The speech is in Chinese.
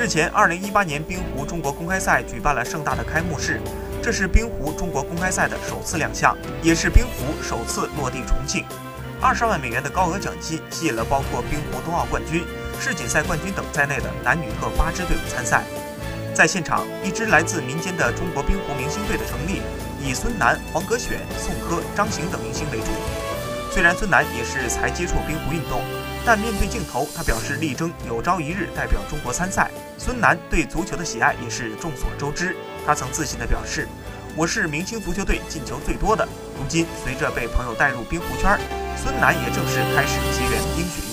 日前，2018年冰壶中国公开赛举办了盛大的开幕式，这是冰壶中国公开赛的首次亮相，也是冰壶首次落地重庆。二十万美元的高额奖金吸引了包括冰壶冬奥冠军、世锦赛冠军等在内的男女各八支队伍参赛。在现场，一支来自民间的中国冰壶明星队的成立，以孙楠、黄格选、宋柯、张行等明星为主。虽然孙楠也是才接触冰壶运动，但面对镜头，他表示力争有朝一日代表中国参赛。孙楠对足球的喜爱也是众所周知，他曾自信地表示：“我是明星足球队进球最多的。”如今，随着被朋友带入冰壶圈，孙楠也正式开始结缘冰雪。